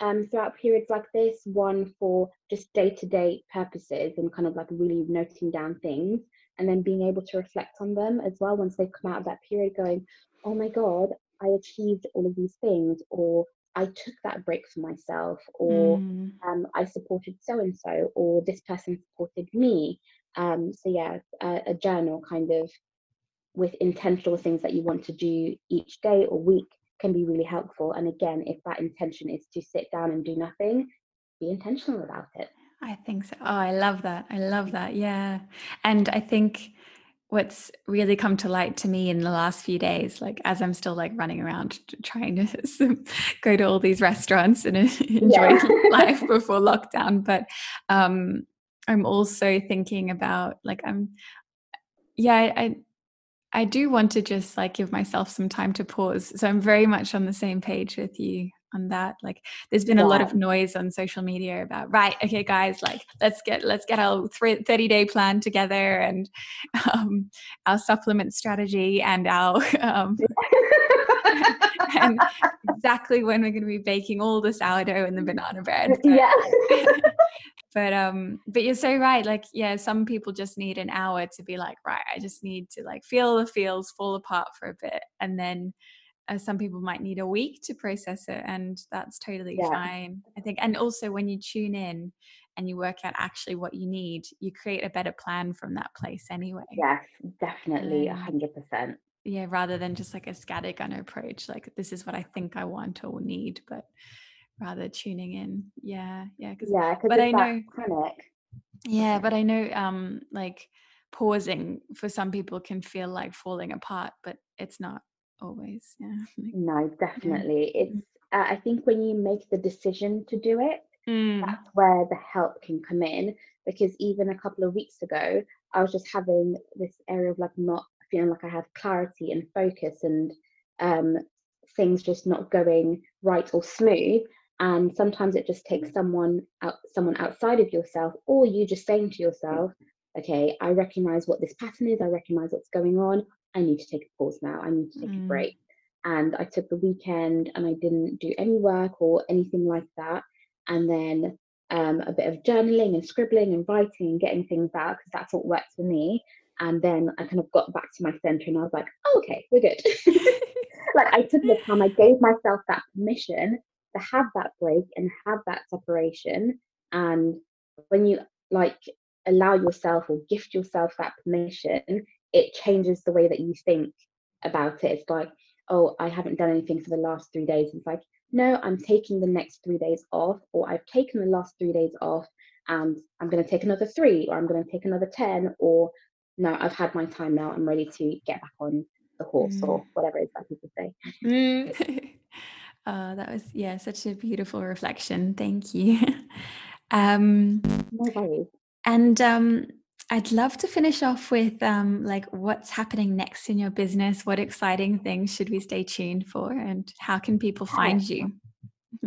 um, throughout periods like this, one for just day-to-day purposes and kind of like really noting down things and then being able to reflect on them as well once they've come out of that period going, oh my God, I achieved all of these things or I took that break for myself, or mm. um, I supported so and so, or this person supported me. Um, so, yeah, a, a, journal kind of with intentional things that you want to do each day or week can be really helpful. And again, if that intention is to sit down and do nothing, be intentional about it. I think so. Oh, I love that. I love that. Yeah. And I think what's really come to light to me in the last few days like as i'm still like running around trying to go to all these restaurants and enjoy yeah. life before lockdown but um i'm also thinking about like i'm yeah I, I do want to just like give myself some time to pause so i'm very much on the same page with you on that like there's been yeah. a lot of noise on social media about right okay guys like let's get let's get our 30 day plan together and um, our supplement strategy and our um, and exactly when we're going to be baking all the sourdough and the banana bread. But, yeah. But um but you're so right like yeah some people just need an hour to be like right i just need to like feel the feels fall apart for a bit and then uh, some people might need a week to process it and that's totally yeah. fine i think. And also when you tune in and you work out actually what you need you create a better plan from that place anyway. Yes definitely a 100% yeah rather than just like a scattergun approach like this is what i think i want or need but rather tuning in. Yeah yeah cause, yeah but i know panic. Yeah but i know um like pausing for some people can feel like falling apart but it's not always yeah no definitely. Yeah. it's uh, i think when you make the decision to do it mm. that's where the help can come in because even a couple of weeks ago i was just having this area of like not feeling like i had clarity and focus and um, things just not going right or smooth and sometimes it just takes someone out someone outside of yourself or you just saying to yourself okay i recognize what this pattern is i recognize what's going on I need to take a pause now. I need to take mm. a break. And I took the weekend and I didn't do any work or anything like that. And then um, a bit of journaling and scribbling and writing and getting things out because that's what works for me. And then I kind of got back to my center and I was like, oh, okay, we're good. like I took the time, I gave myself that permission to have that break and have that separation. And when you like allow yourself or gift yourself that permission, it changes the way that you think about it. It's like, oh, I haven't done anything for the last three days. It's like, no, I'm taking the next three days off, or I've taken the last three days off and I'm going to take another three, or I'm going to take another 10, or no, I've had my time now. I'm ready to get back on the horse mm. or whatever it is that people say. Mm. uh, that was, yeah, such a beautiful reflection. Thank you. um, no worries. And um, I'd love to finish off with um, like what's happening next in your business. What exciting things should we stay tuned for, and how can people find you?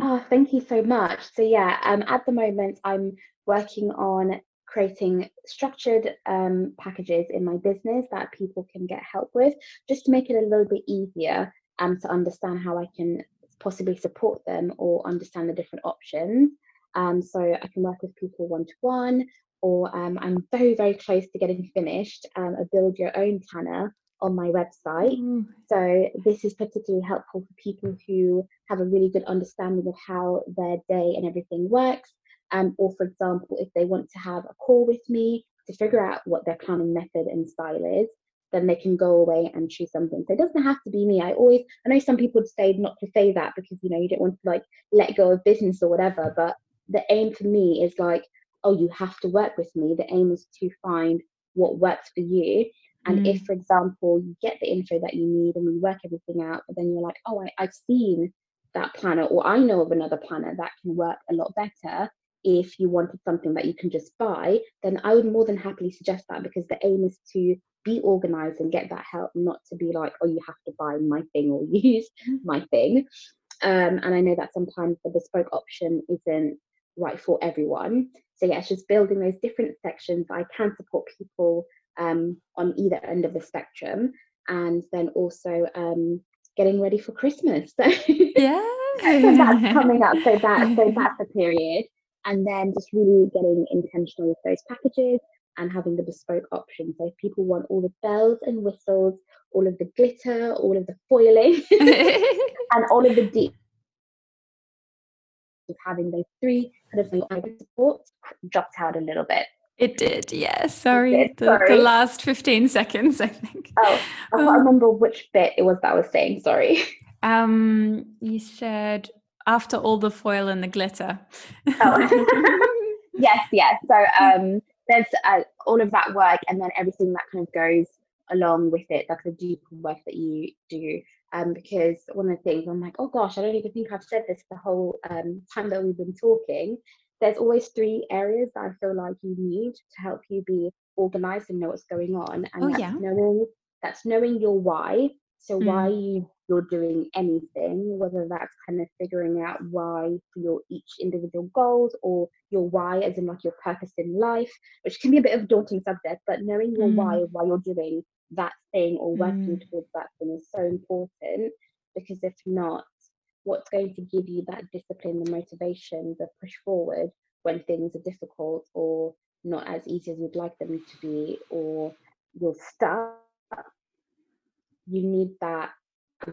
Oh, thank you so much. So yeah, um, at the moment I'm working on creating structured um, packages in my business that people can get help with, just to make it a little bit easier um, to understand how I can possibly support them or understand the different options. Um, so I can work with people one to one, or um, I'm very, very close to getting finished um, a build your own planner on my website. Mm. So this is particularly helpful for people who have a really good understanding of how their day and everything works. Um, or for example, if they want to have a call with me to figure out what their planning method and style is, then they can go away and choose something. So it doesn't have to be me. I always, I know some people would say not to say that because you know you don't want to like let go of business or whatever. But the aim for me is like, oh, you have to work with me. The aim is to find what works for you. And mm. if, for example, you get the info that you need and we work everything out, but then you're like, oh, I, I've seen that planner, or I know of another planner that can work a lot better. If you wanted something that you can just buy, then I would more than happily suggest that because the aim is to be organized and get that help, not to be like, oh, you have to buy my thing or use mm. my thing. Um, and I know that sometimes the bespoke option isn't right for everyone. So yeah, it's just building those different sections. I can support people um, on either end of the spectrum, and then also um, getting ready for Christmas. So yeah, so that's coming up. So that so that's the period, and then just really getting intentional with those packages and having the bespoke option. So if people want all the bells and whistles, all of the glitter, all of the foiling, and all of the deep of having those three kind of supports dropped out a little bit. It did, yeah. Sorry, did, the, sorry. the, last 15 seconds, I think. Oh, I can't um, remember which bit it was that I was saying, sorry. Um, you said after all the foil and the glitter. Oh. yes, yes. So um, there's uh, all of that work and then everything that kind of goes along with it, like the deeper work that you do. Um, because one of the things I'm like, oh gosh, I don't even think I've said this the whole um, time that we've been talking there's always three areas that I feel like you need to help you be organized and know what's going on. And oh, that's yeah. knowing that's knowing your why. So mm. why you you're doing anything, whether that's kind of figuring out why for your each individual goals or your why as in like your purpose in life, which can be a bit of a daunting subject, but knowing your mm. why why you're doing that thing or working mm. towards that thing is so important because if not, what's going to give you that discipline, the motivation, the push forward when things are difficult or not as easy as you'd like them to be, or you're stuck, you need that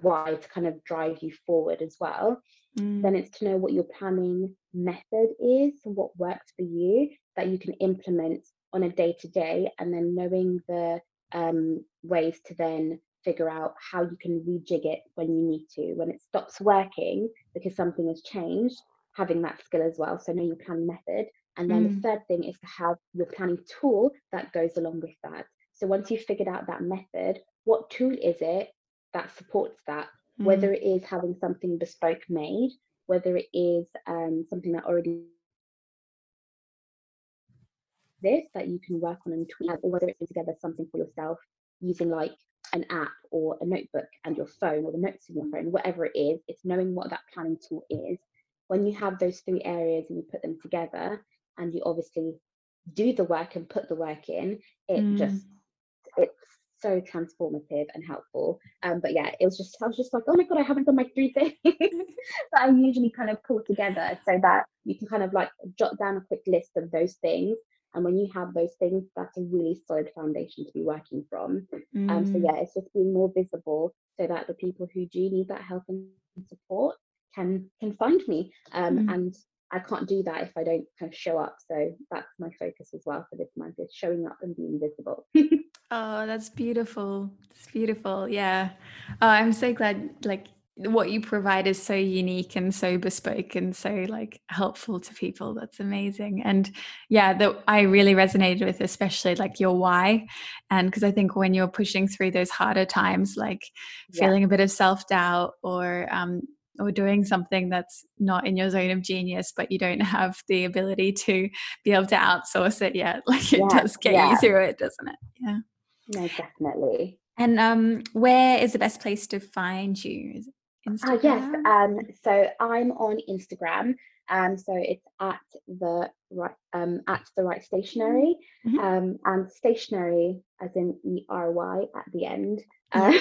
why to kind of drive you forward as well. Mm. Then it's to know what your planning method is, what works for you that you can implement on a day to day, and then knowing the um, ways to then figure out how you can rejig it when you need to. When it stops working because something has changed, having that skill as well. So know your planning method. And then mm. the third thing is to have your planning tool that goes along with that. So once you've figured out that method, what tool is it that supports that? Mm. Whether it is having something bespoke made, whether it is um, something that already this that you can work on and tweak, or whether it's putting together something for yourself using like an app or a notebook and your phone or the notes in your phone, whatever it is, it's knowing what that planning tool is. When you have those three areas and you put them together and you obviously do the work and put the work in, it mm. just so transformative and helpful. Um, but yeah, it was just I was just like, oh my god, I haven't done my three things that I usually kind of pull together so that you can kind of like jot down a quick list of those things and when you have those things, that's a really solid foundation to be working from. Mm. Um, so, mm. yeah, it's just being more visible so that the people who do need that help and support can can find me. Um, mm. And I can't do that if I don't kind of show up. So that's my focus as well for this month is showing up and being visible. oh, that's beautiful. It's beautiful. Yeah. Oh, I'm so glad like what you provide is so unique and so bespoke and so like helpful to people that's amazing and yeah that i really resonated with especially like your why and because i think when you're pushing through those harder times like yeah. feeling a bit of self-doubt or um, or doing something that's not in your zone of genius, but you don't have the ability to be able to outsource it yet. Like it yeah, does get yeah. you through it, doesn't it? Yeah. No, definitely. And um, where is the best place to find you? Instagram? Uh, yes. Um, so I'm on Instagram. Um, so it's at the right um, at the Wright Stationery, mm-hmm. um, and stationery as in E R Y at the end. Uh,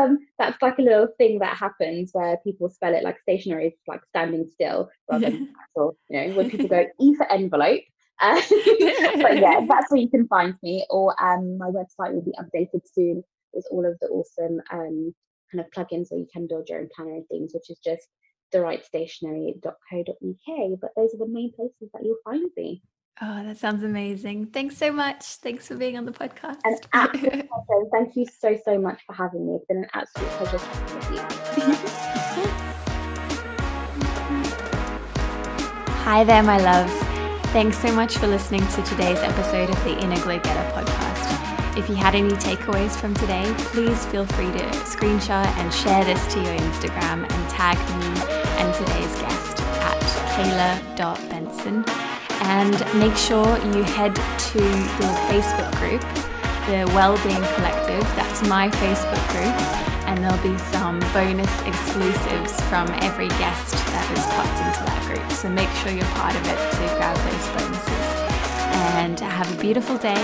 um, that's like a little thing that happens where people spell it like stationery is like standing still rather than actual, you know, when people go E for envelope. Uh, but yeah, that's where you can find me. Or um, my website will be updated soon with all of the awesome um, kind of plugins where you can build your own planner and things, which is just thewrightstationery.co.uk. But those are the main places that you'll find me. Oh, that sounds amazing. Thanks so much. Thanks for being on the podcast. An absolute pleasure. Thank you so, so much for having me. It's been an absolute pleasure talking with you. Hi there, my loves. Thanks so much for listening to today's episode of the Inner Glow Getter podcast. If you had any takeaways from today, please feel free to screenshot and share this to your Instagram and tag me and today's guest at caela.benson and make sure you head to the Facebook group, the Wellbeing Collective. That's my Facebook group, and there'll be some bonus exclusives from every guest that is popped into that group. So make sure you're part of it to grab those bonuses. And have a beautiful day